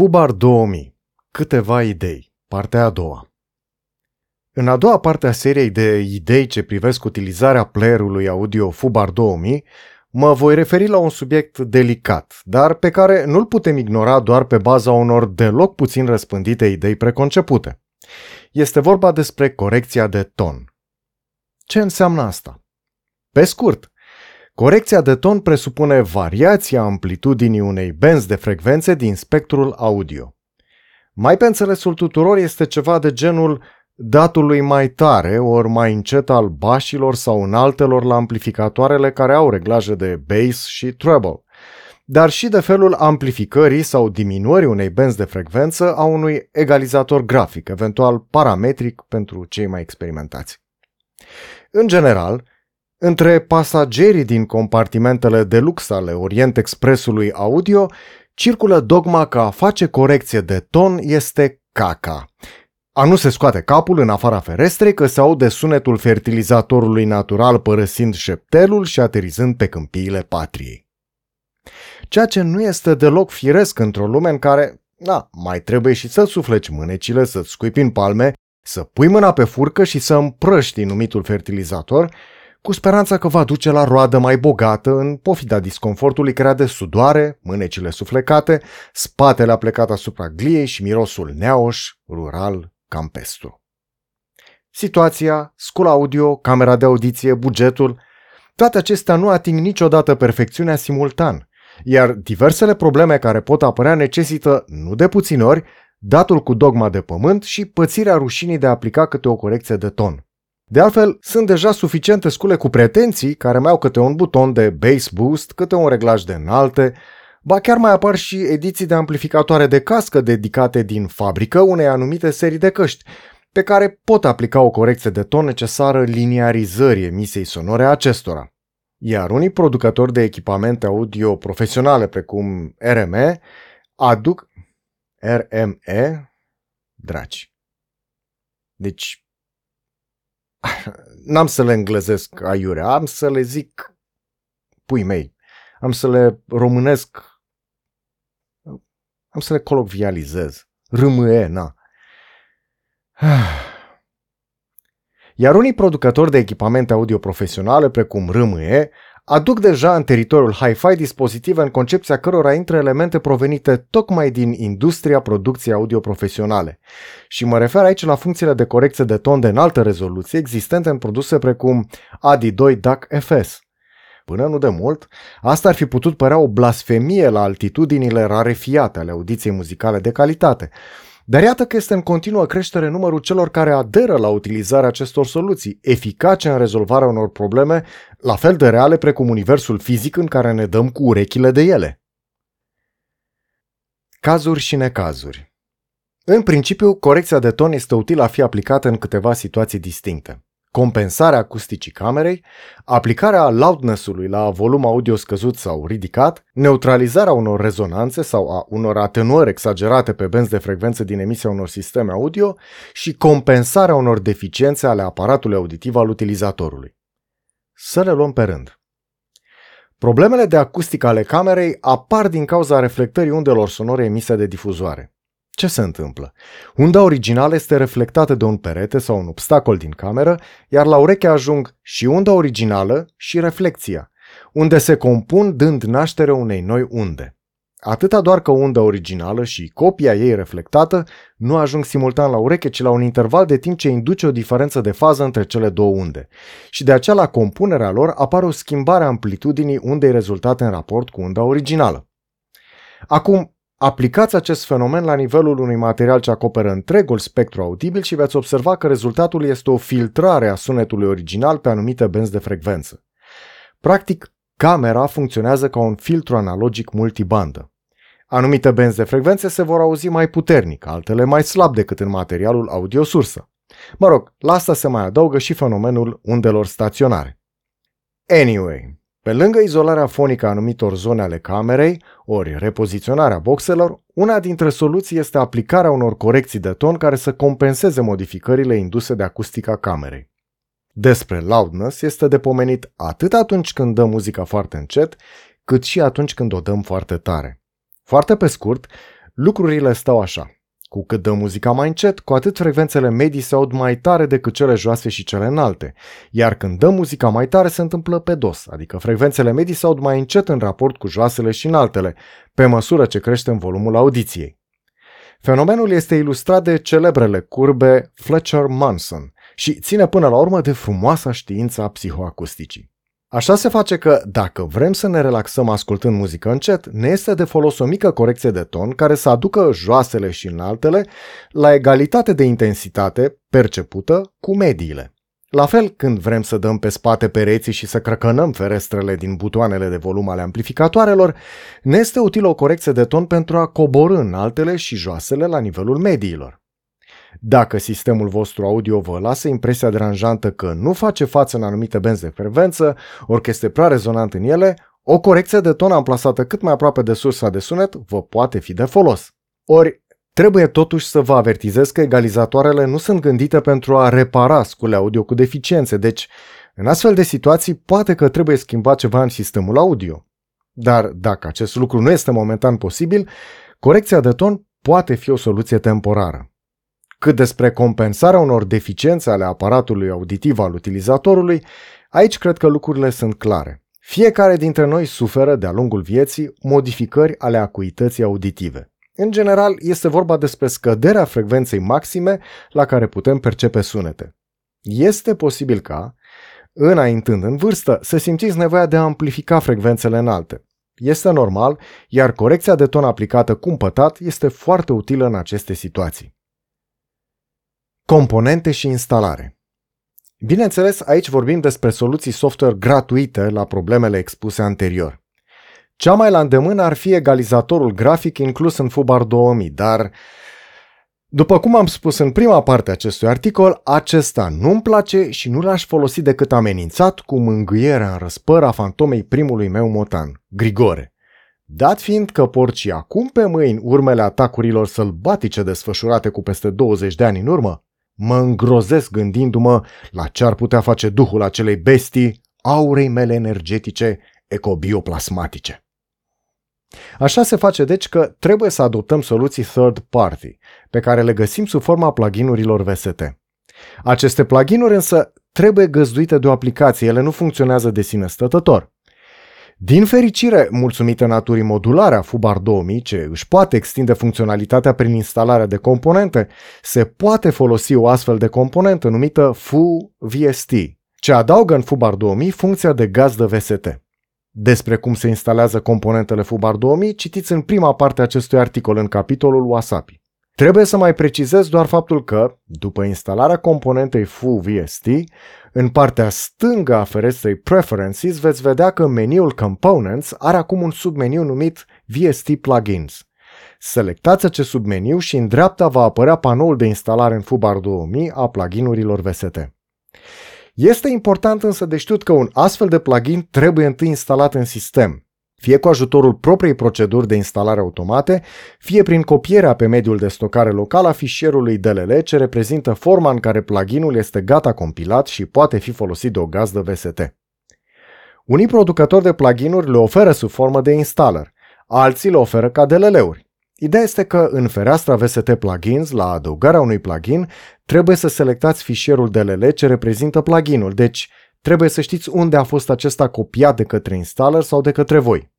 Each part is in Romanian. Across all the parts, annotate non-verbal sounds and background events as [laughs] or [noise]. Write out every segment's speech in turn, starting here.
Fubar 2000. Câteva idei. Partea a doua. În a doua parte a seriei de idei ce privesc utilizarea playerului audio Fubar 2000, mă voi referi la un subiect delicat, dar pe care nu-l putem ignora doar pe baza unor deloc puțin răspândite idei preconcepute. Este vorba despre corecția de ton. Ce înseamnă asta? Pe scurt, Corecția de ton presupune variația amplitudinii unei benzi de frecvențe din spectrul audio. Mai pe înțelesul tuturor este ceva de genul datului mai tare ori mai încet al bașilor sau înaltelor la amplificatoarele care au reglaje de bass și treble, dar și de felul amplificării sau diminuării unei benzi de frecvență a unui egalizator grafic, eventual parametric pentru cei mai experimentați. În general, între pasagerii din compartimentele de lux ale Orient Expressului audio circulă dogma că a face corecție de ton este caca. A nu se scoate capul în afara ferestrei că se aude sunetul fertilizatorului natural părăsind șeptelul și aterizând pe câmpiile patriei. Ceea ce nu este deloc firesc într-o lume în care, da, mai trebuie și să sufleci mânecile, să-ți scuipi în palme, să pui mâna pe furcă și să împrăști numitul fertilizator, cu speranța că va duce la roadă mai bogată în pofida disconfortului creat de sudoare, mânecile suflecate, spatele aplecat asupra gliei și mirosul neoș, rural, campestru. Situația, scul audio, camera de audiție, bugetul, toate acestea nu ating niciodată perfecțiunea simultan, iar diversele probleme care pot apărea necesită, nu de puțin ori, datul cu dogma de pământ și pățirea rușinii de a aplica câte o corecție de ton. De altfel, sunt deja suficiente scule cu pretenții care mai au câte un buton de bass boost, câte un reglaj de înalte, ba chiar mai apar și ediții de amplificatoare de cască dedicate din fabrică unei anumite serii de căști, pe care pot aplica o corecție de ton necesară liniarizării emisiei sonore a acestora. Iar unii producători de echipamente audio profesionale precum RME aduc RME, dragi. Deci, [laughs] n-am să le înglezesc aiurea, am să le zic pui mei, am să le românesc, am să le colocvializez. Râmâie, na. [sighs] Iar unii producători de echipamente audio profesionale, precum Râmâie, aduc deja în teritoriul hi-fi dispozitive în concepția cărora intră elemente provenite tocmai din industria producției audio profesionale. Și mă refer aici la funcțiile de corecție de ton de înaltă rezoluție existente în produse precum ADI2 DAC FS. Până nu de mult, asta ar fi putut părea o blasfemie la altitudinile rarefiate ale audiției muzicale de calitate, dar iată că este în continuă creștere numărul celor care aderă la utilizarea acestor soluții, eficace în rezolvarea unor probleme la fel de reale precum universul fizic în care ne dăm cu urechile de ele. Cazuri și necazuri În principiu, corecția de ton este utilă a fi aplicată în câteva situații distincte compensarea acusticii camerei, aplicarea loudness-ului la volum audio scăzut sau ridicat, neutralizarea unor rezonanțe sau a unor atenuări exagerate pe benzi de frecvență din emisia unor sisteme audio și compensarea unor deficiențe ale aparatului auditiv al utilizatorului. Să le luăm pe rând. Problemele de acustică ale camerei apar din cauza reflectării undelor sonore emise de difuzoare. Ce se întâmplă? Unda originală este reflectată de un perete sau un obstacol din cameră, iar la ureche ajung și unda originală și reflexia, unde se compun dând naștere unei noi unde. Atâta doar că unda originală și copia ei reflectată nu ajung simultan la ureche, ci la un interval de timp ce induce o diferență de fază între cele două unde. Și de aceea la compunerea lor apare o schimbare a amplitudinii undei rezultate în raport cu unda originală. Acum, Aplicați acest fenomen la nivelul unui material ce acoperă întregul spectru audibil și veți observa că rezultatul este o filtrare a sunetului original pe anumite benzi de frecvență. Practic, camera funcționează ca un filtru analogic multibandă. Anumite benzi de frecvențe se vor auzi mai puternic, altele mai slab decât în materialul audio sursă. Mă rog, la asta se mai adaugă și fenomenul undelor staționare. Anyway, pe lângă izolarea fonică a anumitor zone ale camerei, ori repoziționarea boxelor, una dintre soluții este aplicarea unor corecții de ton care să compenseze modificările induse de acustica camerei. Despre loudness este de pomenit atât atunci când dăm muzica foarte încet, cât și atunci când o dăm foarte tare. Foarte pe scurt, Lucrurile stau așa. Cu cât dă muzica mai încet, cu atât frecvențele medii se aud mai tare decât cele joase și cele înalte. Iar când dă muzica mai tare, se întâmplă pe dos, adică frecvențele medii se aud mai încet în raport cu joasele și înaltele, pe măsură ce crește în volumul audiției. Fenomenul este ilustrat de celebrele curbe Fletcher-Manson și ține până la urmă de frumoasa știință a psihoacusticii. Așa se face că, dacă vrem să ne relaxăm ascultând muzică încet, ne este de folos o mică corecție de ton care să aducă joasele și înaltele la egalitate de intensitate percepută cu mediile. La fel, când vrem să dăm pe spate pereții și să crăcănăm ferestrele din butoanele de volum ale amplificatoarelor, ne este utilă o corecție de ton pentru a coborâ înaltele și joasele la nivelul mediilor. Dacă sistemul vostru audio vă lasă impresia deranjantă că nu face față în anumite benzi de frecvență, ori că este prea rezonant în ele, o corecție de ton amplasată cât mai aproape de sursa de sunet vă poate fi de folos. Ori, trebuie totuși să vă avertizez că egalizatoarele nu sunt gândite pentru a repara scule audio cu deficiențe, deci, în astfel de situații, poate că trebuie schimbat ceva în sistemul audio. Dar dacă acest lucru nu este momentan posibil, corecția de ton poate fi o soluție temporară. Cât despre compensarea unor deficiențe ale aparatului auditiv al utilizatorului, aici cred că lucrurile sunt clare. Fiecare dintre noi suferă de-a lungul vieții modificări ale acuității auditive. În general, este vorba despre scăderea frecvenței maxime la care putem percepe sunete. Este posibil ca, înaintând în vârstă, să simțiți nevoia de a amplifica frecvențele înalte. Este normal, iar corecția de ton aplicată cumpătat este foarte utilă în aceste situații. Componente și instalare. Bineînțeles, aici vorbim despre soluții software gratuite la problemele expuse anterior. Cea mai la îndemână ar fi egalizatorul grafic inclus în FUBAR 2000, dar după cum am spus în prima parte a acestui articol, acesta nu-mi place și nu l-aș folosi decât amenințat cu mângâierea în răspăr a fantomei primului meu motan, Grigore. Dat fiind că porci acum pe mâini urmele atacurilor sălbatice desfășurate cu peste 20 de ani în urmă, Mă îngrozesc gândindu-mă la ce ar putea face duhul acelei bestii, aurei mele energetice ecobioplasmatice. Așa se face deci că trebuie să adoptăm soluții third party, pe care le găsim sub forma pluginurilor VST. Aceste pluginuri însă trebuie găzduite de o aplicație, ele nu funcționează de sine stătător. Din fericire, mulțumită naturii modulare a FUBAR 2000, ce își poate extinde funcționalitatea prin instalarea de componente, se poate folosi o astfel de componentă numită FU-VST, ce adaugă în FUBAR 2000 funcția de gazdă VST. Despre cum se instalează componentele FUBAR 2000 citiți în prima parte a acestui articol în capitolul Wasapi. Trebuie să mai precizez doar faptul că, după instalarea componentei FU-VST, în partea stângă a ferestrei Preferences veți vedea că meniul Components are acum un submeniu numit VST Plugins. Selectați acest submeniu și în dreapta va apărea panoul de instalare în FUBAR 2000 a pluginurilor VST. Este important însă de știut că un astfel de plugin trebuie întâi instalat în sistem, fie cu ajutorul propriei proceduri de instalare automate, fie prin copierea pe mediul de stocare local a fișierului DLL ce reprezintă forma în care pluginul este gata compilat și poate fi folosit de o gazdă VST. Unii producători de pluginuri le oferă sub formă de installer, alții le oferă ca DLL-uri. Ideea este că în fereastra VST Plugins, la adăugarea unui plugin, trebuie să selectați fișierul DLL ce reprezintă pluginul, deci trebuie să știți unde a fost acesta copiat de către installer sau de către voi.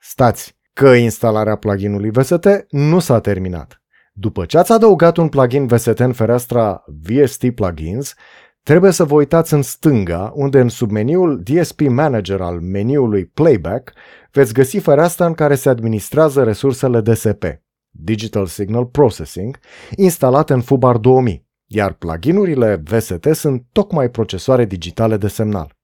Stați, că instalarea pluginului VST nu s-a terminat. După ce ați adăugat un plugin VST în fereastra VST Plugins, trebuie să vă uitați în stânga, unde în submeniul DSP Manager al meniului Playback veți găsi fereastra în care se administrează resursele DSP, Digital Signal Processing, instalate în FUBAR 2000 iar pluginurile VST sunt tocmai procesoare digitale de semnal.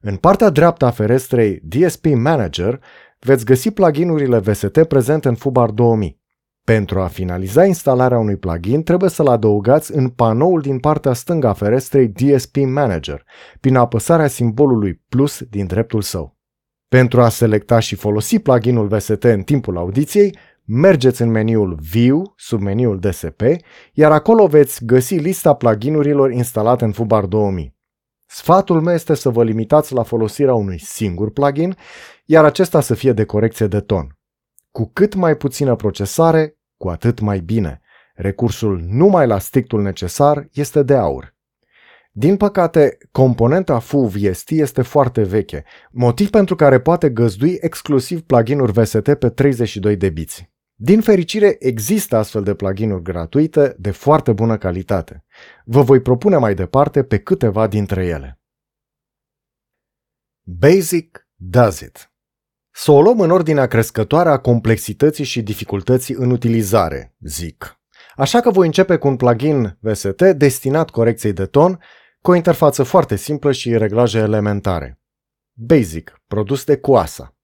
În partea dreaptă a ferestrei DSP Manager veți găsi pluginurile VST prezente în FUBAR 2000. Pentru a finaliza instalarea unui plugin, trebuie să-l adăugați în panoul din partea stângă a ferestrei DSP Manager, prin apăsarea simbolului plus din dreptul său. Pentru a selecta și folosi pluginul VST în timpul audiției, mergeți în meniul View, sub meniul DSP, iar acolo veți găsi lista pluginurilor instalate în FUBAR 2000. Sfatul meu este să vă limitați la folosirea unui singur plugin, iar acesta să fie de corecție de ton. Cu cât mai puțină procesare, cu atât mai bine. Recursul numai la strictul necesar este de aur. Din păcate, componenta FUVST este foarte veche, motiv pentru care poate găzdui exclusiv pluginuri VST pe 32 de biți. Din fericire, există astfel de pluginuri gratuite de foarte bună calitate. Vă voi propune mai departe pe câteva dintre ele. Basic does it. Să o luăm în ordinea crescătoare a complexității și dificultății în utilizare, zic. Așa că voi începe cu un plugin VST destinat corecției de ton, cu o interfață foarte simplă și reglaje elementare. Basic, produs de Coasa.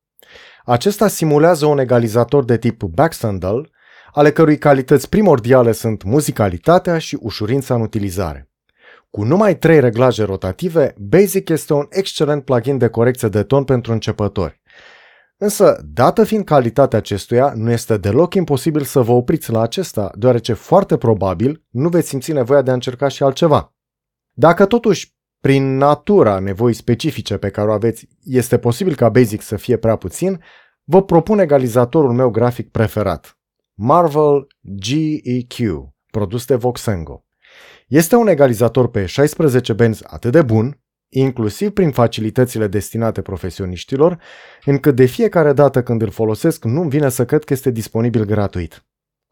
Acesta simulează un egalizator de tip backsandal, ale cărui calități primordiale sunt muzicalitatea și ușurința în utilizare. Cu numai trei reglaje rotative, Basic este un excelent plugin de corecție de ton pentru începători. Însă, dată fiind calitatea acestuia, nu este deloc imposibil să vă opriți la acesta, deoarece foarte probabil nu veți simți nevoia de a încerca și altceva. Dacă totuși, prin natura nevoii specifice pe care o aveți, este posibil ca Basic să fie prea puțin, vă propun egalizatorul meu grafic preferat, Marvel GEQ, produs de Voxengo. Este un egalizator pe 16 benzi atât de bun, inclusiv prin facilitățile destinate profesioniștilor, încât de fiecare dată când îl folosesc nu-mi vine să cred că este disponibil gratuit.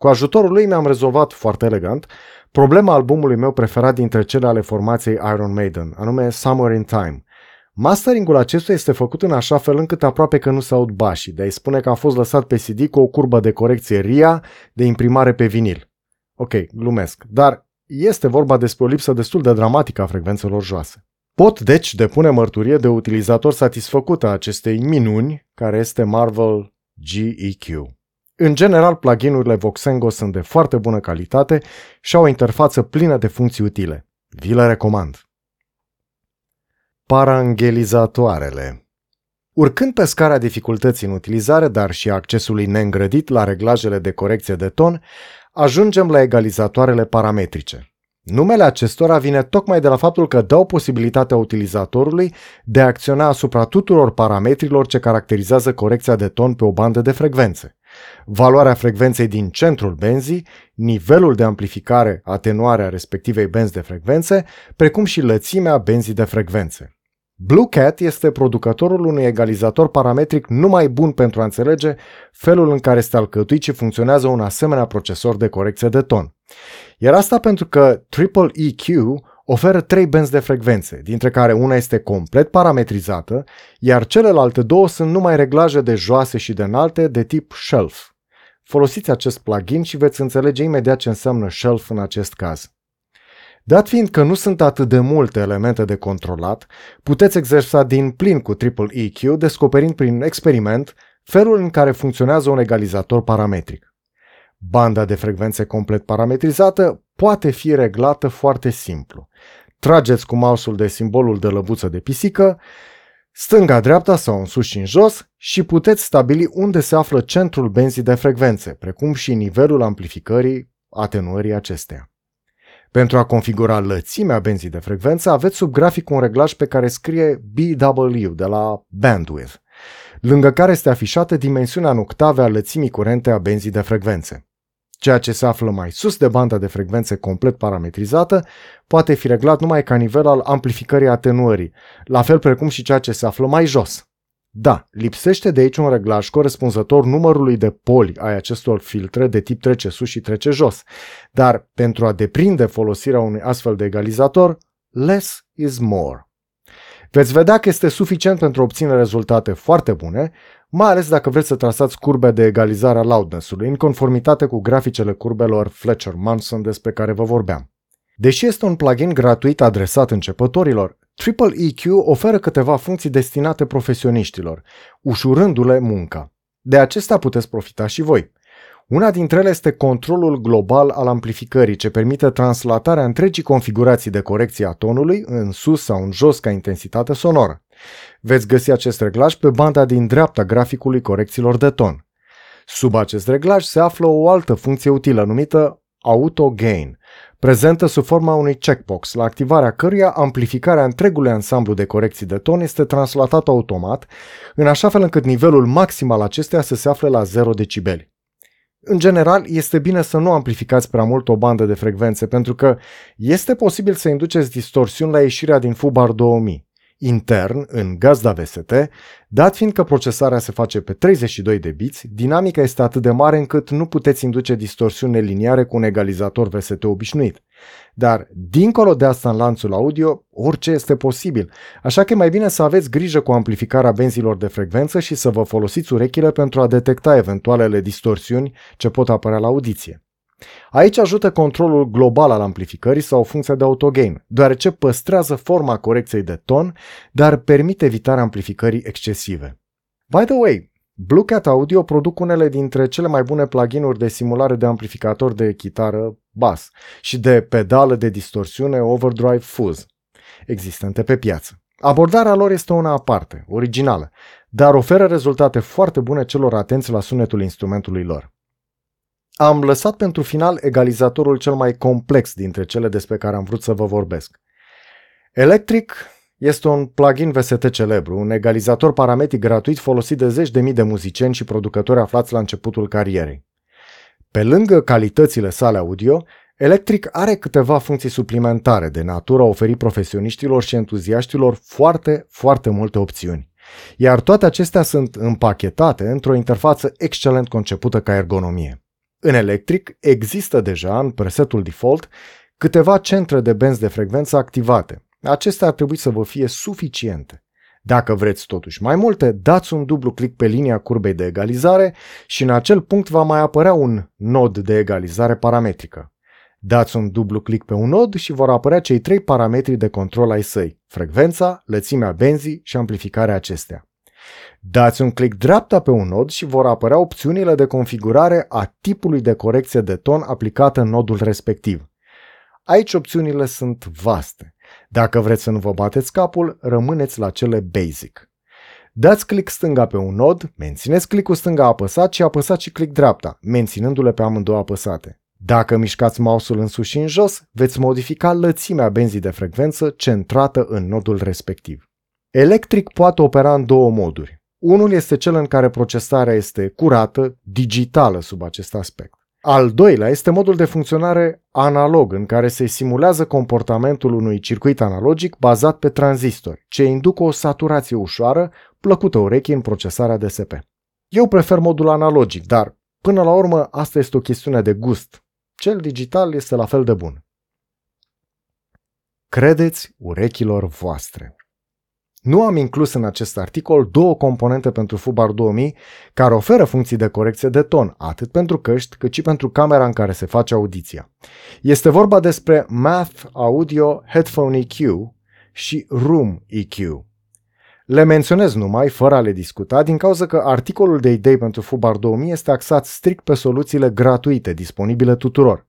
Cu ajutorul lui mi-am rezolvat foarte elegant problema albumului meu preferat dintre cele ale formației Iron Maiden, anume Summer in Time. Masteringul acestuia este făcut în așa fel încât aproape că nu se aud bașii, de a spune că a fost lăsat pe CD cu o curbă de corecție RIA de imprimare pe vinil. Ok, glumesc, dar este vorba despre o lipsă destul de dramatică a frecvențelor joase. Pot deci depune mărturie de utilizator satisfăcut a acestei minuni, care este Marvel GEQ. În general, pluginurile Voxengo sunt de foarte bună calitate și au o interfață plină de funcții utile. Vi le recomand. Parangelizatoarele Urcând pe scara dificultății în utilizare, dar și accesului neîngrădit la reglajele de corecție de ton, ajungem la egalizatoarele parametrice. Numele acestora vine tocmai de la faptul că dau posibilitatea utilizatorului de a acționa asupra tuturor parametrilor ce caracterizează corecția de ton pe o bandă de frecvențe. Valoarea frecvenței din centrul benzii, nivelul de amplificare, atenuare a respectivei benzi de frecvențe, precum și lățimea benzii de frecvențe. Blue Cat este producătorul unui egalizator parametric numai bun pentru a înțelege felul în care este alcătuit și funcționează un asemenea procesor de corecție de ton. Iar asta pentru că Triple EQ oferă trei benzi de frecvențe, dintre care una este complet parametrizată, iar celelalte două sunt numai reglaje de joase și de înalte de tip shelf. Folosiți acest plugin și veți înțelege imediat ce înseamnă shelf în acest caz. Dat fiind că nu sunt atât de multe elemente de controlat, puteți exersa din plin cu Triple EQ, descoperind prin experiment felul în care funcționează un egalizator parametric. Banda de frecvențe complet parametrizată poate fi reglată foarte simplu. Trageți cu mouse-ul de simbolul de lăbuță de pisică, stânga-dreapta sau în sus și în jos și puteți stabili unde se află centrul benzii de frecvențe, precum și nivelul amplificării atenuării acesteia. Pentru a configura lățimea benzii de frecvență, aveți sub grafic un reglaj pe care scrie BW de la Bandwidth, lângă care este afișată dimensiunea în octave a lățimii curente a benzii de frecvențe. Ceea ce se află mai sus de banda de frecvențe complet parametrizată poate fi reglat numai ca nivel al amplificării atenuării, la fel precum și ceea ce se află mai jos. Da, lipsește de aici un reglaj corespunzător numărului de poli ai acestor filtre de tip trece sus și trece jos, dar pentru a deprinde folosirea unui astfel de egalizator, less is more. Veți vedea că este suficient pentru a obține rezultate foarte bune, mai ales dacă vreți să trasați curbe de egalizare a loudness-ului, în conformitate cu graficele curbelor Fletcher-Manson despre care vă vorbeam. Deși este un plugin gratuit adresat începătorilor, Triple EQ oferă câteva funcții destinate profesioniștilor, ușurându-le munca. De acesta puteți profita și voi. Una dintre ele este controlul global al amplificării, ce permite translatarea întregii configurații de corecție a tonului în sus sau în jos ca intensitate sonoră. Veți găsi acest reglaj pe banda din dreapta graficului corecțiilor de ton. Sub acest reglaj se află o altă funcție utilă numită Auto Gain, prezentă sub forma unui checkbox, la activarea căruia amplificarea întregului ansamblu de corecții de ton este translatată automat, în așa fel încât nivelul maxim al acesteia să se afle la 0 decibeli. În general, este bine să nu amplificați prea mult o bandă de frecvențe, pentru că este posibil să induceți distorsiuni la ieșirea din FUBAR 2000 intern în gazda VST, dat fiind că procesarea se face pe 32 de biți, dinamica este atât de mare încât nu puteți induce distorsiune liniare cu un egalizator VST obișnuit. Dar, dincolo de asta în lanțul audio, orice este posibil, așa că e mai bine să aveți grijă cu amplificarea benzilor de frecvență și să vă folosiți urechile pentru a detecta eventualele distorsiuni ce pot apărea la audiție. Aici ajută controlul global al amplificării sau funcția de autogain, deoarece păstrează forma corecției de ton, dar permite evitarea amplificării excesive. By the way, Blue Cat Audio produc unele dintre cele mai bune pluginuri de simulare de amplificator de chitară bas și de pedală de distorsiune Overdrive Fuzz existente pe piață. Abordarea lor este una aparte, originală, dar oferă rezultate foarte bune celor atenți la sunetul instrumentului lor. Am lăsat pentru final egalizatorul cel mai complex dintre cele despre care am vrut să vă vorbesc. Electric este un plugin VST celebru, un egalizator parametric gratuit folosit de zeci de mii de muzicieni și producători aflați la începutul carierei. Pe lângă calitățile sale audio, Electric are câteva funcții suplimentare de natură a oferi profesioniștilor și entuziaștilor foarte, foarte multe opțiuni. Iar toate acestea sunt împachetate într-o interfață excelent concepută ca ergonomie. În electric există deja în presetul default câteva centre de benzi de frecvență activate. Acestea ar trebui să vă fie suficiente. Dacă vreți totuși mai multe, dați un dublu click pe linia curbei de egalizare și în acel punct va mai apărea un nod de egalizare parametrică. Dați un dublu click pe un nod și vor apărea cei trei parametri de control ai săi, frecvența, lățimea benzii și amplificarea acestea. Dați un click dreapta pe un nod și vor apărea opțiunile de configurare a tipului de corecție de ton aplicată în nodul respectiv. Aici opțiunile sunt vaste. Dacă vreți să nu vă bateți capul, rămâneți la cele basic. Dați click stânga pe un nod, mențineți clickul stânga apăsat și apăsați și click dreapta, menținându-le pe amândouă apăsate. Dacă mișcați mouse-ul în sus și în jos, veți modifica lățimea benzii de frecvență centrată în nodul respectiv. Electric poate opera în două moduri. Unul este cel în care procesarea este curată, digitală sub acest aspect. Al doilea este modul de funcționare analog, în care se simulează comportamentul unui circuit analogic bazat pe tranzistori, ce induc o saturație ușoară, plăcută urechii în procesarea DSP. Eu prefer modul analogic, dar până la urmă asta este o chestiune de gust. Cel digital este la fel de bun. Credeți urechilor voastre. Nu am inclus în acest articol două componente pentru Fubar 2000 care oferă funcții de corecție de ton, atât pentru căști cât și pentru camera în care se face audiția. Este vorba despre Math Audio Headphone EQ și Room EQ. Le menționez numai, fără a le discuta, din cauza că articolul de idei pentru Fubar 2000 este axat strict pe soluțiile gratuite, disponibile tuturor.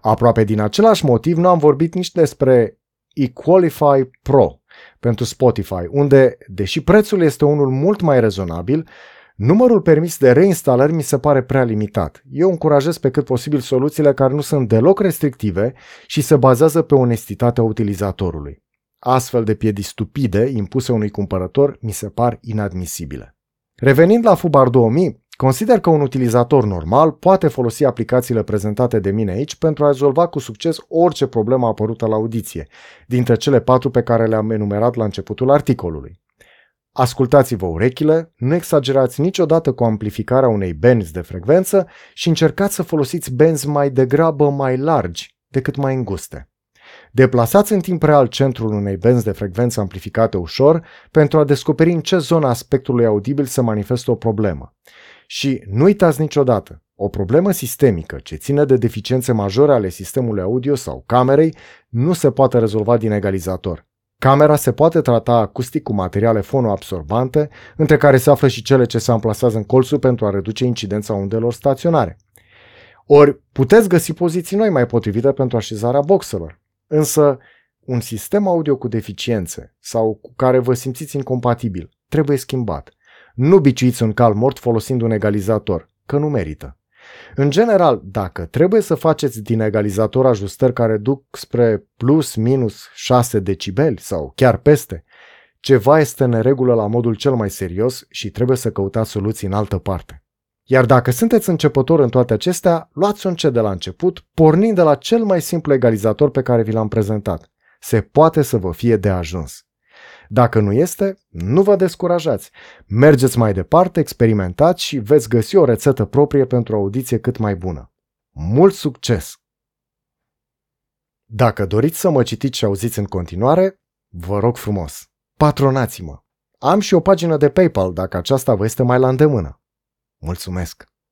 Aproape din același motiv nu am vorbit nici despre Equalify Pro, pentru Spotify, unde, deși prețul este unul mult mai rezonabil, numărul permis de reinstalări mi se pare prea limitat. Eu încurajez pe cât posibil soluțiile care nu sunt deloc restrictive și se bazează pe onestitatea utilizatorului. Astfel de piedi stupide impuse unui cumpărător mi se par inadmisibile. Revenind la Fubar 2000, Consider că un utilizator normal poate folosi aplicațiile prezentate de mine aici pentru a rezolva cu succes orice problemă apărută la audiție, dintre cele patru pe care le-am enumerat la începutul articolului. Ascultați-vă urechile, nu exagerați niciodată cu amplificarea unei benzi de frecvență și încercați să folosiți benzi mai degrabă mai largi decât mai înguste. Deplasați în timp real centrul unei benzi de frecvență amplificate ușor pentru a descoperi în ce zona aspectului audibil se manifestă o problemă. Și nu uitați niciodată, o problemă sistemică ce ține de deficiențe majore ale sistemului audio sau camerei nu se poate rezolva din egalizator. Camera se poate trata acustic cu materiale fonoabsorbante, între care se află și cele ce se amplasează în colțul pentru a reduce incidența undelor staționare. Ori puteți găsi poziții noi mai potrivite pentru așezarea boxelor. Însă, un sistem audio cu deficiențe sau cu care vă simțiți incompatibil trebuie schimbat. Nu biciuiți un cal mort folosind un egalizator, că nu merită. În general, dacă trebuie să faceți din egalizator ajustări care duc spre plus minus 6 decibeli sau chiar peste, ceva este în regulă la modul cel mai serios și trebuie să căutați soluții în altă parte. Iar dacă sunteți începător în toate acestea, luați un ce de la început, pornind de la cel mai simplu egalizator pe care vi l-am prezentat. Se poate să vă fie de ajuns. Dacă nu este, nu vă descurajați. Mergeți mai departe, experimentați și veți găsi o rețetă proprie pentru o audiție cât mai bună. Mult succes! Dacă doriți să mă citiți și auziți în continuare, vă rog frumos, patronați-mă. Am și o pagină de PayPal dacă aceasta vă este mai la îndemână. Mulțumesc!